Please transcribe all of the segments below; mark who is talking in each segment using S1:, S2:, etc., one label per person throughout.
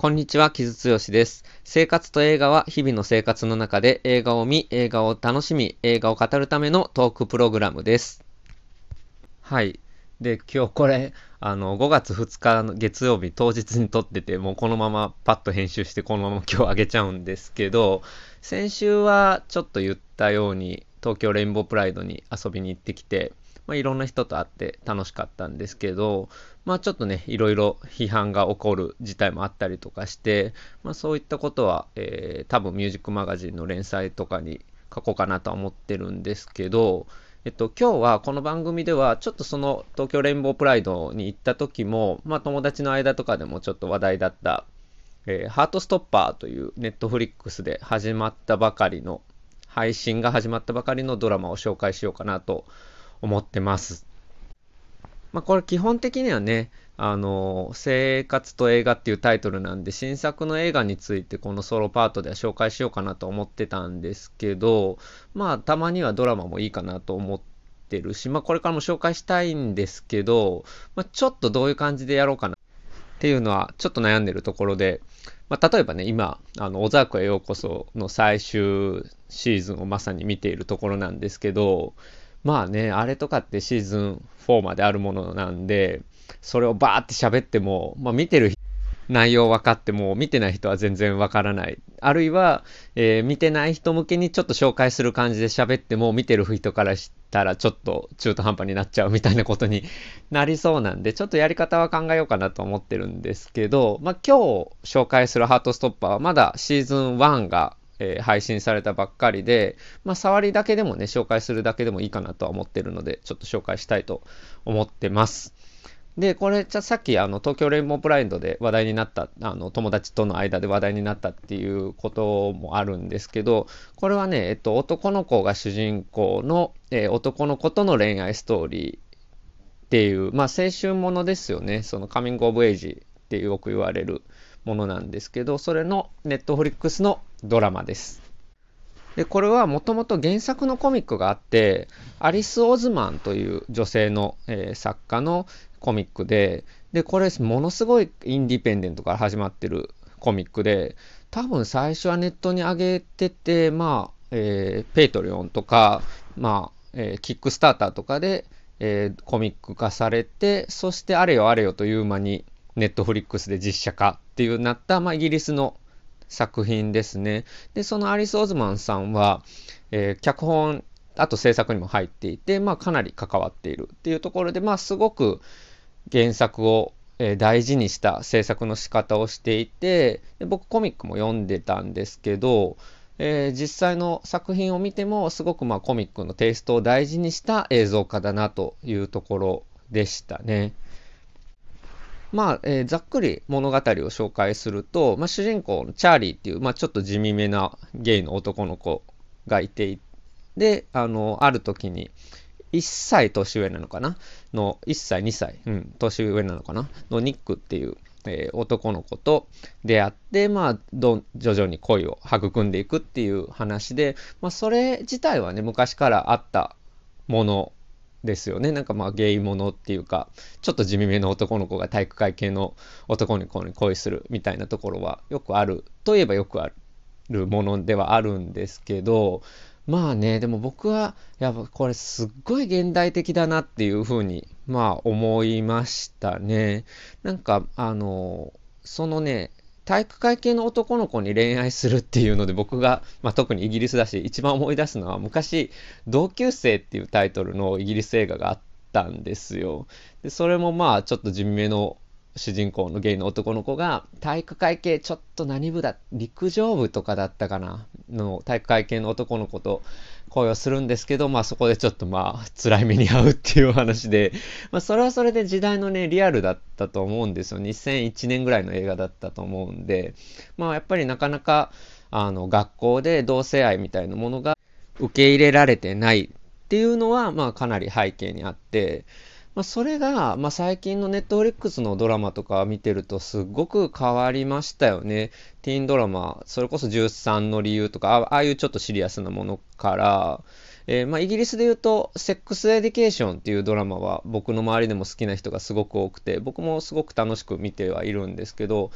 S1: こんにちは、木津剛です。生活と映画は日々の生活の中で映画を見、映画を楽しみ、映画を語るためのトークプログラムです。はい。で、今日これ、あの、5月2日の月曜日当日に撮ってて、もうこのままパッと編集してこのまま今日あげちゃうんですけど、先週はちょっと言ったように、東京レインボープライドに遊びに行ってきて、まあ、いろんな人と会って楽しかったんですけど、まあちょっとね、いろいろ批判が起こる事態もあったりとかして、まあそういったことは、えー、多分ミュージックマガジンの連載とかに書こうかなとは思ってるんですけど、えっと、今日はこの番組ではちょっとその東京レインボープライドに行った時も、まあ友達の間とかでもちょっと話題だった、えー、ハートストッパーというネットフリックスで始まったばかりの、配信が始まったばかりのドラマを紹介しようかなと思ってます。まあ、これ基本的にはね、あの、生活と映画っていうタイトルなんで、新作の映画についてこのソロパートでは紹介しようかなと思ってたんですけど、まあ、たまにはドラマもいいかなと思ってるし、まあ、これからも紹介したいんですけど、まあ、ちょっとどういう感じでやろうかなっていうのは、ちょっと悩んでるところで、まあ、例えばね、今、あの、小沢区へようこその最終シーズンをまさに見ているところなんですけど、まあね、あれとかってシーズン4まであるものなんで、それをバーって喋っても、まあ見てる内容分かっても見てない人は全然分からない。あるいは、えー、見てない人向けにちょっと紹介する感じで喋っても見てる人からしたらちょっと中途半端になっちゃうみたいなことになりそうなんで、ちょっとやり方は考えようかなと思ってるんですけど、まあ今日紹介するハートストッパーはまだシーズン1がえー、配信されたばっかりで、まあ、触りだけでもね、紹介するだけでもいいかなとは思ってるので、ちょっと紹介したいと思ってます。で、これ、さっき、あの、東京レインボープラインドで話題になった、あの、友達との間で話題になったっていうこともあるんですけど、これはね、えっと、男の子が主人公の、えー、男の子との恋愛ストーリーっていう、まあ、青春ものですよね。そのカミングオブエイジってよく言われるものなんですけど、それのネットフリックスのドラマです。で、これはもともと原作のコミックがあって、アリス・オズマンという女性の、えー、作家のコミックで、で、これものすごいインディペンデントから始まってるコミックで、多分最初はネットに上げてて、まあ、えー、 Patreon とか、まあ、えー、キックスターターとかで、えー、コミック化されて、そしてあれよあれよという間にネットフリックスで実写化っていうなった、まあ、イギリスの作品ですね。で、そのアリス・オズマンさんは、えー、脚本、あと制作にも入っていて、まあ、かなり関わっているっていうところで、まあ、すごく原作を、えー、大事にした制作の仕方をしていて、で僕コミックも読んでたんですけど、えー、実際の作品を見てもすごくまあコミックのテイストを大事にした映像化だなというところでしたね。まあ、えー、ざっくり物語を紹介すると、まあ、主人公のチャーリーっていう、まあ、ちょっと地味めなゲイの男の子がいて、で、あの、ある時に、1歳年上なのかな？の、1歳、2歳、うん、年上なのかな？のニックっていう、えー、男の子と出会って、まあ、ど、徐々に恋を育んでいくっていう話で、まあ、それ自体はね、昔からあったものですよね。なんかまあゲイものっていうか、ちょっと地味めの男の子が体育会系の男の子に恋するみたいなところはよくあるといえばよくあるものではあるんですけど、まあね、でも僕はやっぱこれすっごい現代的だなっていうふうにまあ思いましたね。なんかあの、そのね、体育会系の男の子に恋愛するっていうので僕が、まあ、特にイギリスだし一番思い出すのは昔「同級生」っていうタイトルのイギリス映画があったんですよ。でそれもまあちょっと地味めの主人公のゲイの男の子が体育会系ちょっと何部だ陸上部とかだったかな？の体育会系の男の子と恋をするんですけど、まあそこでちょっとまあ辛い目に遭うっていう話で、まあそれはそれで時代のね、リアルだったと思うんですよ。2001年ぐらいの映画だったと思うんで、まあやっぱりなかなかあの学校で同性愛みたいなものが受け入れられてないっていうのはまあかなり背景にあって、まあ、それが、まあ、最近のネットフリックスのドラマとか見てるとすごく変わりましたよね。ティーンドラマ、それこそ13の理由とか、ああいうちょっとシリアスなものから、えー、まあ、イギリスで言うと、セックスエデュケーションっていうドラマは僕の周りでも好きな人がすごく多くて、僕もすごく楽しく見てはいるんですけど、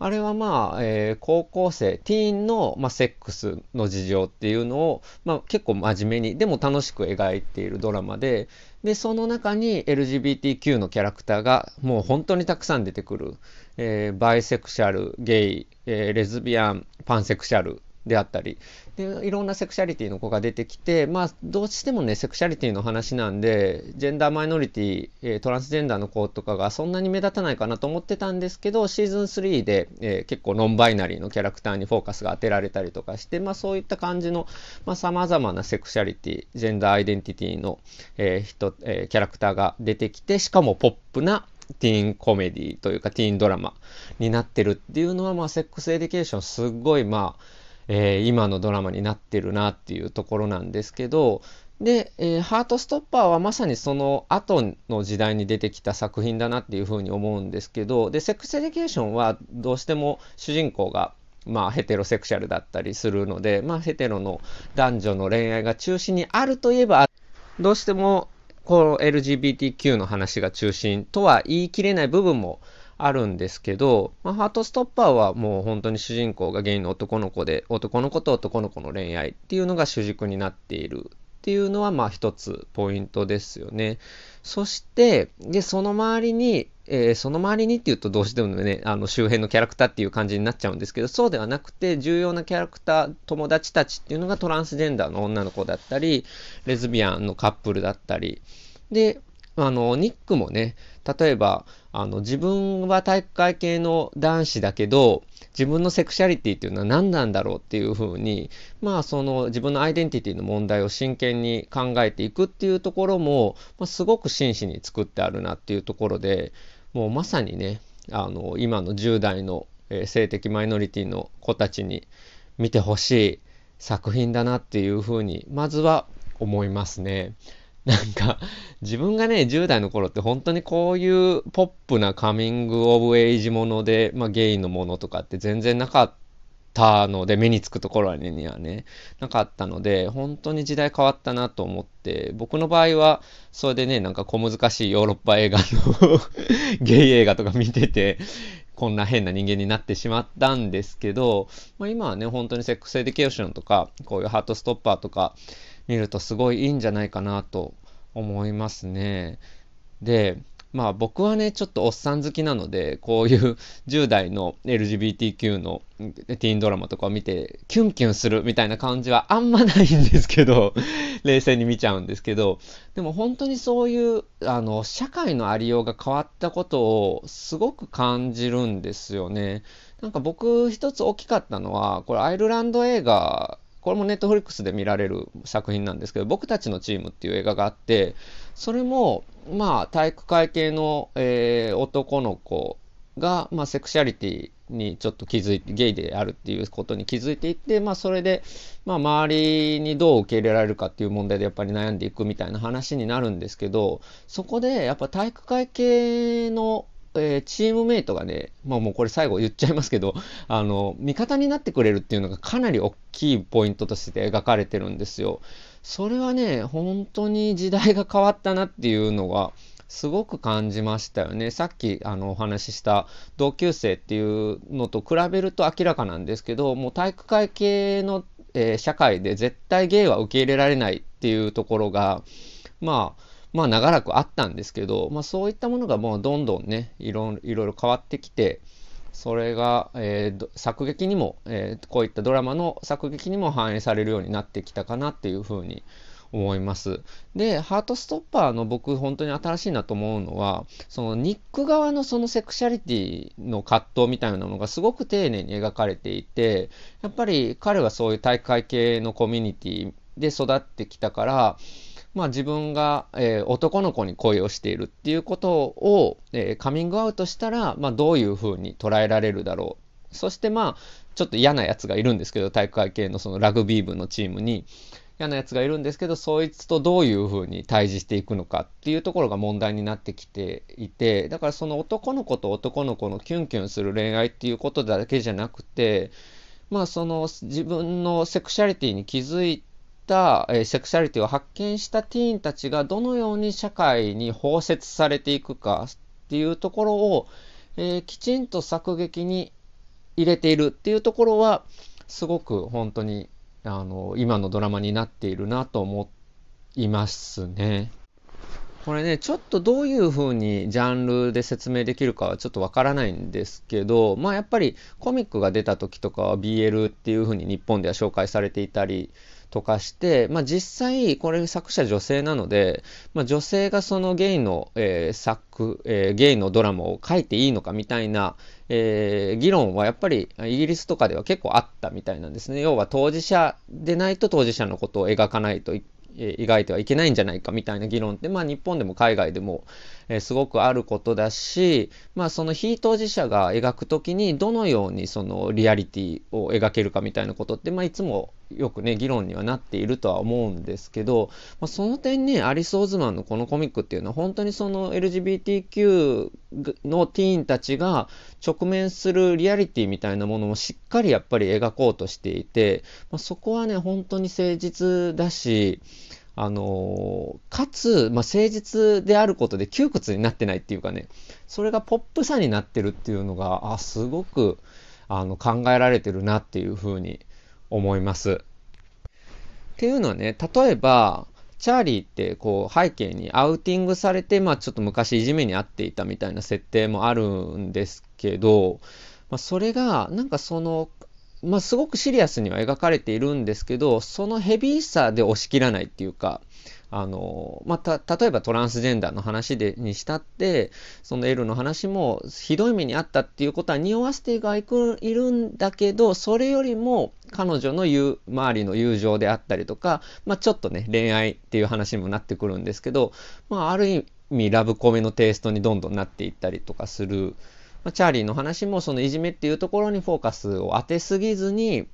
S1: あれはまあ、えー、高校生、ティーンの、まあ、セックスの事情っていうのを、まあ、結構真面目に、でも楽しく描いているドラマで、で、その中に LGBTQ のキャラクターがもう本当にたくさん出てくる。えー、バイセクシャル、ゲイ、えー、レズビアン、パンセクシャルであったり、で、いろんなセクシャリティの子が出てきて、まあ、どうしてもね、セクシャリティの話なんで、ジェンダーマイノリティ、え、トランスジェンダーの子とかがそんなに目立たないかなと思ってたんですけど、シーズン3で、えー、結構ノンバイナリーのキャラクターにフォーカスが当てられたりとかして、まあ、そういった感じのさ、まあ、様々なセクシャリティ、ジェンダーアイデンティティの、えー、人、え、キャラクターが出てきて、しかもポップなティーンコメディというかティーンドラマになってるっていうのは、まあ、セックスエデュケーションすっごい、まあ、えー、今のドラマになってるなっていうところなんですけど、で、えー、ハートストッパーはまさにその後の時代に出てきた作品だなっていうふうに思うんですけど、で、セックスエデュケーションはどうしても主人公がまあ、ヘテロセクシャルだったりするので、まあ、ヘテロの男女の恋愛が中心にあるといえば、どうしても、この LGBTQ の話が中心とは言い切れない部分もあるんですけど、まあ、ハートストッパーはもう本当に主人公がゲイの男の子で、男の子と男の子の恋愛っていうのが主軸になっているっていうのはまあ一つポイントですよね。そして、で、その周りに、えー、その周りにっていうとどうしてもね、あの周辺のキャラクターっていう感じになっちゃうんですけど、そうではなくて、重要なキャラクター、友達たちっていうのがトランスジェンダーの女の子だったり、レズビアンのカップルだったり、で、あの、ニックもね、例えば、あの、自分は体育会系の男子だけど、自分のセクシャリティっていうのは何なんだろうっていうふうに、まあ、その自分のアイデンティティの問題を真剣に考えていくっていうところも、まあ、すごく真摯に作ってあるなっていうところで、もうまさにね、あの、今の10代の、え、性的マイノリティの子たちに見てほしい作品だなっていうふうに、まずは思いますね。なんか、自分がね、10代の頃って本当にこういうポップなカミングオブエイジもので、まあゲイのものとかって全然なかったので、目につくところにはね、なかったので、本当に時代変わったなと思って、僕の場合は、それでね、なんか小難しいヨーロッパ映画の ゲイ映画とか見てて、こんな変な人間になってしまったんですけど、まあ、今はね、本当にセックスエデュケーションとか、こういうハートストッパーとか見るとすごいいいんじゃないかなと思いますね。で、まあ僕はね、ちょっとおっさん好きなので、こういう 10代の LGBTQ のティーンドラマとかを見て、キュンキュンするみたいな感じはあんまないんですけど、冷静に見ちゃうんですけど、でも本当にそういう、あの、社会のありようが変わったことをすごく感じるんですよね。なんか僕一つ大きかったのは、これアイルランド映画これもネットフリックスで見られる作品なんですけど、僕たちのチームっていう映画があって、それも、まあ、体育会系の、えー、男の子が、まあ、セクシャリティにちょっと気づいて、ゲイであるっていうことに気づいていって、まあ、それで、まあ、周りにどう受け入れられるかっていう問題でやっぱり悩んでいくみたいな話になるんですけど、そこでやっぱ体育会系のえー、チームメイトがね、まあもうこれ最後言っちゃいますけど、あの、味方になってくれるっていうのがかなり大きいポイントとして描かれてるんですよ。それはね、本当に時代が変わったなっていうのが、すごく感じましたよね。さっきあのお話しした同級生っていうのと比べると明らかなんですけど、もう体育会系の、えー、社会で絶対ゲイは受け入れられないっていうところが、まあ、まあ長らくあったんですけど、まあそういったものがもうどんどんね、いろいろ変わってきて、それが、えー、作劇にも、えー、こういったドラマの作劇にも反映されるようになってきたかなっていうふうに思います。で、ハートストッパーの僕本当に新しいなと思うのは、そのニック側のそのセクシャリティの葛藤みたいなのがすごく丁寧に描かれていて、やっぱり彼はそういう大会系のコミュニティで育ってきたから、まあ、自分が、えー、男の子に恋をしているっていうことを、えー、カミングアウトしたら、まあ、どういうふうに捉えられるだろう。そしてまあ、ちょっと嫌なやつがいるんですけど、体育会系のそのラグビー部のチームに、嫌なやつがいるんですけど、そいつとどういうふうに対峙していくのかっていうところが問題になってきていて、だからその男の子と男の子のキュンキュンする恋愛っていうことだけじゃなくて、まあその自分のセクシャリティに気づいた、えセクシャリティを発見したティーンたちがどのように社会に包摂されていくかっていうところを、えー、きちんと作劇に、入れているっていうところは、すごく本当に、あの、今のドラマになっているなと思いますね。これね、ちょっとどういう風にジャンルで説明できるかはちょっとわからないんですけど、まあやっぱりコミックが出た時とかは BL っていう風に日本では紹介されていたりとかして、まあ実際これ作者女性なので、まあ女性がそのゲイの、えー、作、えー、ゲイのドラマを書いていいのかみたいな、えー、議論はやっぱりイギリスとかでは結構あったみたいなんですね。要は当事者でないと当事者のことを描かないとい描いてはいけないんじゃないかみたいな議論って、まあ日本でも海外でも、え、すごくあることだし、まあその非当事者が描くときにどのようにそのリアリティを描けるかみたいなことって、まあいつもよくね、議論にはなっているとは思うんですけど、まあ、その点ね、アリス・オズマンのこのコミックっていうのは本当にその LGBTQ のティーンたちが直面するリアリティみたいなものもしっかりやっぱり描こうとしていて、まあ、そこはね、本当に誠実だし、あのかつ、まあ、誠実であることで窮屈になってないっていうかね、それがポップさになってるっていうのが、あ、すごくあの考えられてるなっていうふうに思います。っていうのはね、例えば、チャーリーってこう背景にアウティングされて、まあちょっと昔いじめに遭っていたみたいな設定もあるんですけど、まあ、それがなんかそのまあ、すごくシリアスには描かれているんですけど、そのヘビーさで押し切らないっていうか、あの、まあ、た、例えばトランスジェンダーの話で、にしたって、その L の話もひどい目にあったっていうことは匂わせてはいく、いるんだけど、それよりも彼女の言う、周りの友情であったりとか、まあ、ちょっとね、恋愛っていう話にもなってくるんですけど、まあ、ある意味ラブコメのテイストにどんどんなっていったりとかする、まあ、チャーリーの話もそのいじめっていうところにフォーカスを当てすぎずに、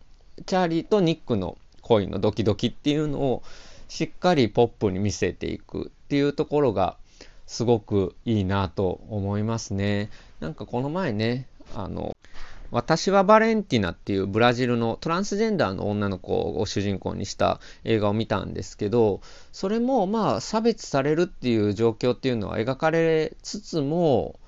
S1: チャーリーとニックの恋のドキドキっていうのをしっかりポップに見せていくっていうところがすごくいいなと思いますね。なんかこの前ね、あの、私はバレンティナっていうブラジルのトランスジェンダーの女の子を主人公にした映画を見たんですけど、それもまあ差別されるっていう状況っていうのは描かれつつも、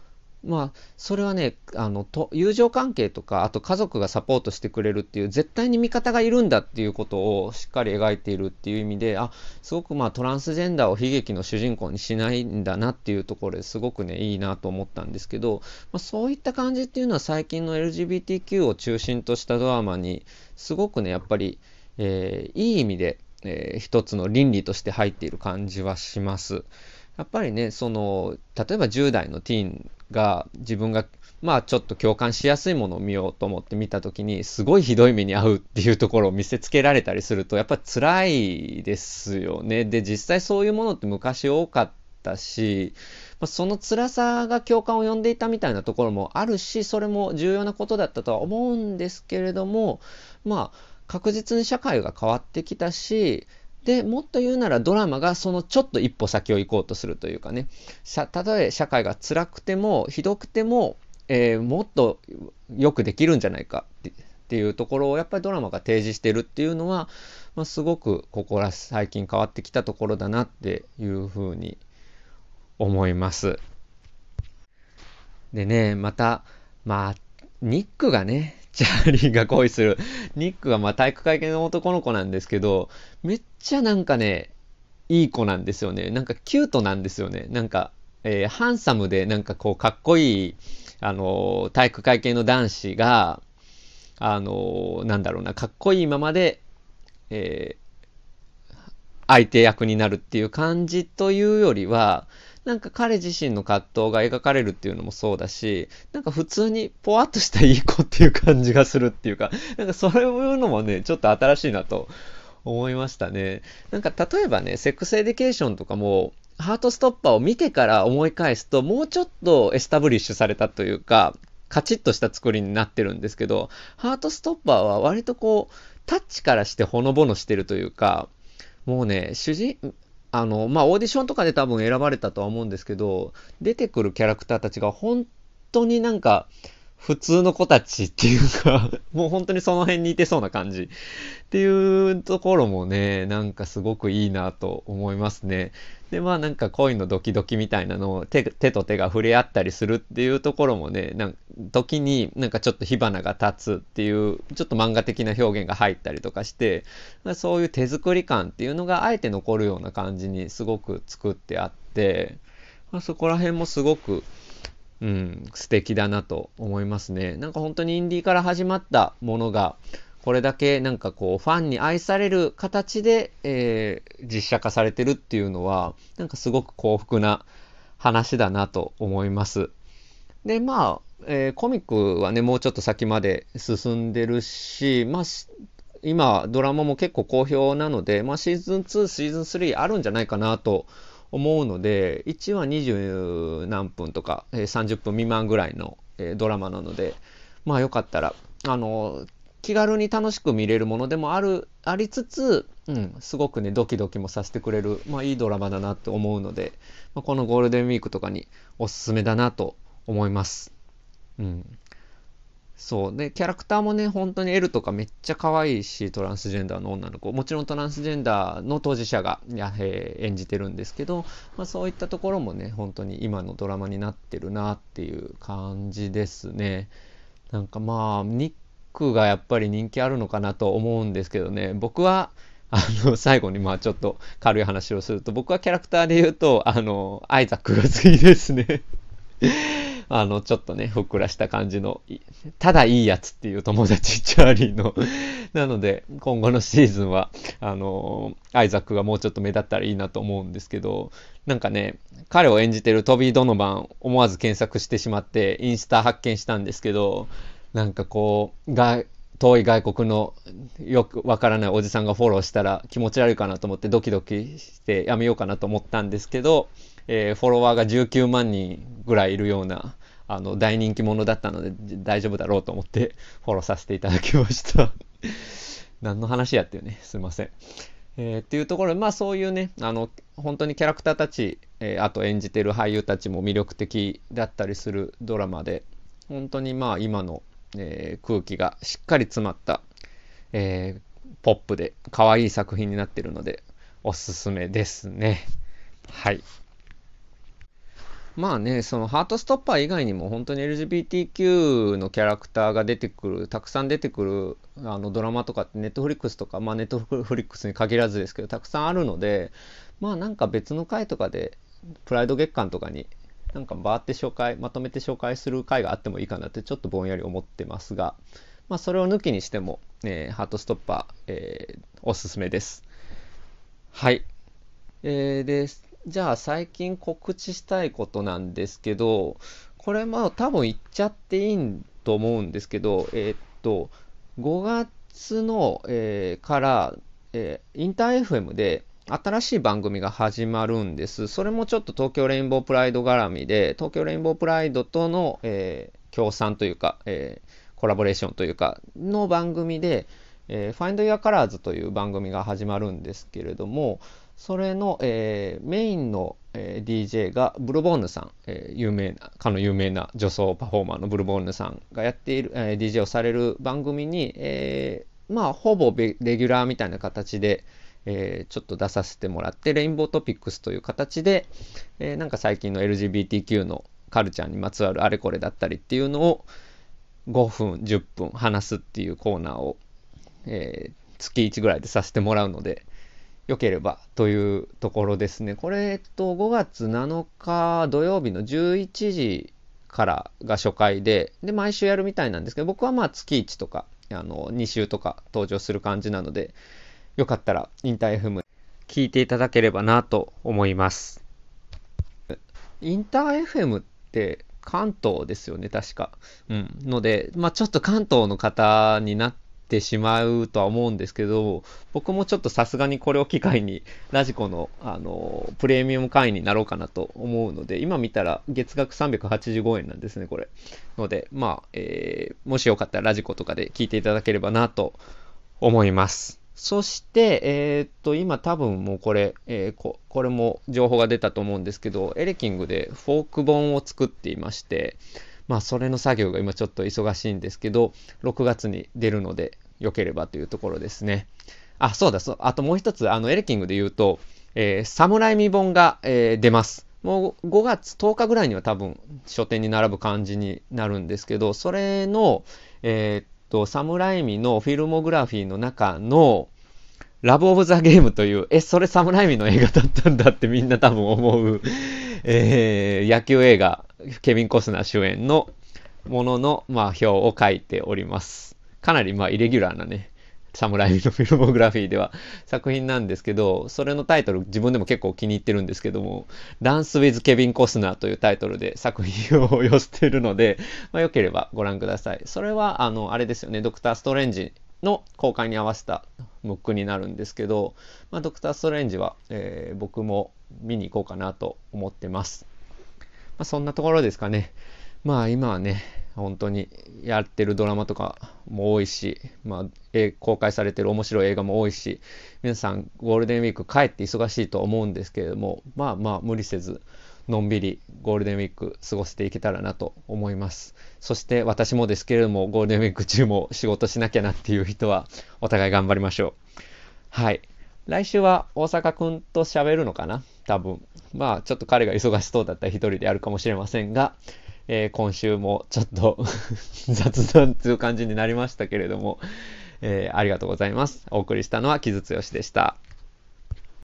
S1: まあ、それはね、あの、と、友情関係とか、あと家族がサポートしてくれるっていう、絶対に味方がいるんだっていうことをしっかり描いているっていう意味で、あ、すごくまあトランスジェンダーを悲劇の主人公にしないんだなっていうところですごくね、いいなと思ったんですけど、まあ、そういった感じっていうのは最近の LGBTQ を中心としたドラマに、すごくね、やっぱり、えー、いい意味で、えー、一つの倫理として入っている感じはします。やっぱりね、その、例えば10代のティーンが自分がまあちょっと共感しやすいものを見ようと思って見た時にすごいひどい目に遭うっていうところを見せつけられたりするとやっぱ辛いですよね。で実際そういうものって昔多かったし、まあ、その辛さが共感を呼んでいたみたいなところもあるしそれも重要なことだったとは思うんですけれどもまあ確実に社会が変わってきたしで、もっと言うならドラマがそのちょっと一歩先を行こうとするというかね、たとえ社会が辛くても、ひどくても、えー、もっとよくできるんじゃないかっていうところをやっぱりドラマが提示してるっていうのは、まあ、すごくここら最近変わってきたところだなっていうふうに思います。でね、また、まあ、ニックがね、チャーリーが恋する、ニックがまあ体育会系の男の子なんですけど、めっちゃなんかね、いい子なんですよね。なんかキュートなんですよね。なんか、えー、ハンサムでなんかこうかっこいい、あのー、体育会系の男子が、あのー、なんだろうな、かっこいいままで、え相手役になるっていう感じというよりは、なんか彼自身の葛藤が描かれるっていうのもそうだし、なんか普通にポワッとしたいい子っていう感じがするっていうか、なんかそういうのもね、ちょっと新しいなと思いましたね。なんか例えばね、セックスエデュケーションとかも、ハートストッパーを見てから思い返すと、もうちょっと establish されたというか、カチッとした作りになってるんですけど、ハートストッパーは割とこう、タッチからしてほのぼのしてるというか、もうね、主人、あの、まあ、オーディションとかで多分選ばれたとは思うんですけど、出てくるキャラクターたちが本当になんか、普通の子たちっていうか もう本当にその辺にいてそうな感じっていうところもね、なんかすごくいいなと思いますね。で、まあなんか恋のドキドキみたいなのを手手と手が触れ合ったりするっていうところもね、なん時になんかちょっと火花が立つっていう、ちょっと漫画的な表現が入ったりとかして、そういう手作り感っていうのがあえて残るような感じにすごく作ってあって、まあ、そこら辺もすごくうん、素敵だなと思いますね。なんか本当にインディーから始まったものが、これだけなんかこう、ファンに愛される形で、えー、実写化されてるっていうのは、なんかすごく幸福な話だなと思います。で、まあ、えー、コミックはね、もうちょっと先まで進んでるし、まあ、今、ドラマも結構好評なので、まあ、シーズン2、シーズン3あるんじゃないかなと思うので、1話20何分とか、え、30分未満ぐらいの、え、ドラマなので、まあよかったら、あの、気軽に楽しく見れるものでもある、ありつつ、うん、すごくね、ドキドキもさせてくれる、まあいいドラマだなって思うので、まあ、このゴールデンウィークとかにおすすめだなと思います。うん。そう。で、キャラクターもね、本当に L とかめっちゃ可愛いし、トランスジェンダーの女の子。もちろんトランスジェンダーの当事者がや、えー、演じてるんですけど、まあ、そういったところもね、本当に今のドラマになってるなっていう感じですね。なんかまあ、ニックがやっぱり人気あるのかなと思うんですけどね、僕は、あの、最後にまあちょっと軽い話をすると、僕はキャラクターで言うと、あの、アイザックが好きですねあの、ちょっとね、ふっくらした感じの、ただいいやつっていう友達、チャーリーの。なので、今後の シーズンは、あの、アイザックがもうちょっと目立ったらいいなと思うんですけど、なんかね、彼を演じてるトビー・ドノバン、思わず検索してしまって、インスタ発見したんですけど、なんかこう、が、遠い外国のよくわからないおじさんがフォローしたら気持ち悪いかなと思ってドキドキしてやめようかなと思ったんですけど、えー、フォロワーが19万人ぐらいいるような、あの、大人気者だったので大丈夫だろうと思ってフォローさせていただきました 何の話やっていうね、すいません。えー、っていうところで、まあそういうね、あの、本当にキャラクターたち、えー、あと演じてる俳優たちも魅力的だったりするドラマで、本当にまあ今の、えー、空気がしっかり詰まった、えポップで可愛い作品になってるので、おすすめですね。はい。まあね、そのハートストッパー以外にも本当に LGBTQ のキャラクターが出てくる、たくさん出てくるあのドラマとかってネットフリックスとか、まあネットフリックスに限らずですけど、たくさんあるので、まあなんか別の回とかで、プライド月間とかになんかバーって紹介、まとめて紹介する回があってもいいかなってちょっとぼんやり思ってますが、まあそれを抜きにしても、えー、ハートストッパー、えー、おすすめです。はい。えー、です。じゃあ最近告知したいことなんですけど、これまあ多分言っちゃっていいと思うんですけど、えー、っと、5月の、えー、から、えー、インター FM で新しい番組が始まるんです。それもちょっと東京レインボープライド絡みで、東京レインボープライドとの、えー、協賛というか、えー、コラボレーションというか、の番組で、えー、Find Your Colors という番組が始まるんですけれども、それの、えー、メインの、えー、DJ がブルボンヌさん、えー、有名な、かの有名な女装パフォーマーのブルボンヌさんがやっている、えー、DJ をされる番組に、えー、まあ、ほぼレギュラーみたいな形で、えー、ちょっと出させてもらって、レインボートピックスという形で、えー、なんか最近の LGBTQ のカルチャーにまつわるあれこれだったりっていうのを5分、10分話すっていうコーナーを、えー、月1ぐらいでさせてもらうので、良ければというところですね。これ、えっと、5月7日土曜日の11時からが初回で、で、毎週やるみたいなんですけど、僕はまあ月1とか、あの、2週とか登場する感じなので、よかったらインター FM 聞いていただければなと思います。インター FM って関東ですよね、確か。うん。ので、まあちょっと関東の方になっててしまうとは思うんですけど、僕もちょっとさすがにこれを機会に、ラジコの、あの、プレミアム会員になろうかなと思うので、今見たら月額385円なんですね、これ。ので、まあ、えー、もしよかったらラジコとかで聞いていただければなと思います。そして、えー、っと、今多分もうこれ、えー、こ、これも情報が出たと思うんですけど、エレキングでフォーク本を作っていまして、まあ、それの作業が今ちょっと忙しいんですけど、6月に出るので、良ければというところですね。あ、そうだ、そう。あともう一つ、あの、エレキングで言うと、えー、サムライミ本が、えー、出ます。もう5月10日ぐらいには多分書店に並ぶ感じになるんですけど、それの、えー、っと、サムライミのフィルモグラフィーの中の、ラブ・オブ・ザ・ゲームという、え、それサムライミの映画だったんだってみんな多分思う、えー、野球映画、ケビン・コスナー主演のものの、まあ、表を書いております。かなり、まあ、イレギュラーなね、サムライミのフィルモグラフィーでは作品なんですけど、それのタイトル自分でも結構気に入ってるんですけども、ダンス・ウィズ・ケビン・コスナーというタイトルで作品を寄せてるので、まあ、よければご覧ください。それは、あの、あれですよね、ドクター・ストレンジの公開に合わせたムックになるんですけど、まあ、ドクター・ストレンジは、えー、僕も見に行こうかなと思ってます。まあ、そんなところですかね。まあ今はね、本当にやってるドラマとかも多いし、まあ、公開されてる面白い映画も多いし、皆さんゴールデンウィーク帰って忙しいと思うんですけれども、まあまあ無理せず、のんびりゴールデンウィーク過ごしていけたらなと思います。そして私もですけれども、ゴールデンウィーク中も仕事しなきゃなっていう人は、お互い頑張りましょう。はい。来週は大阪くんと喋るのかな？多分。まあ、ちょっと彼が忙しそうだったら一人でやるかもしれませんが、えー、今週もちょっと 雑談という感じになりましたけれども、えー、ありがとうございます。お送りしたのは木津剛でした。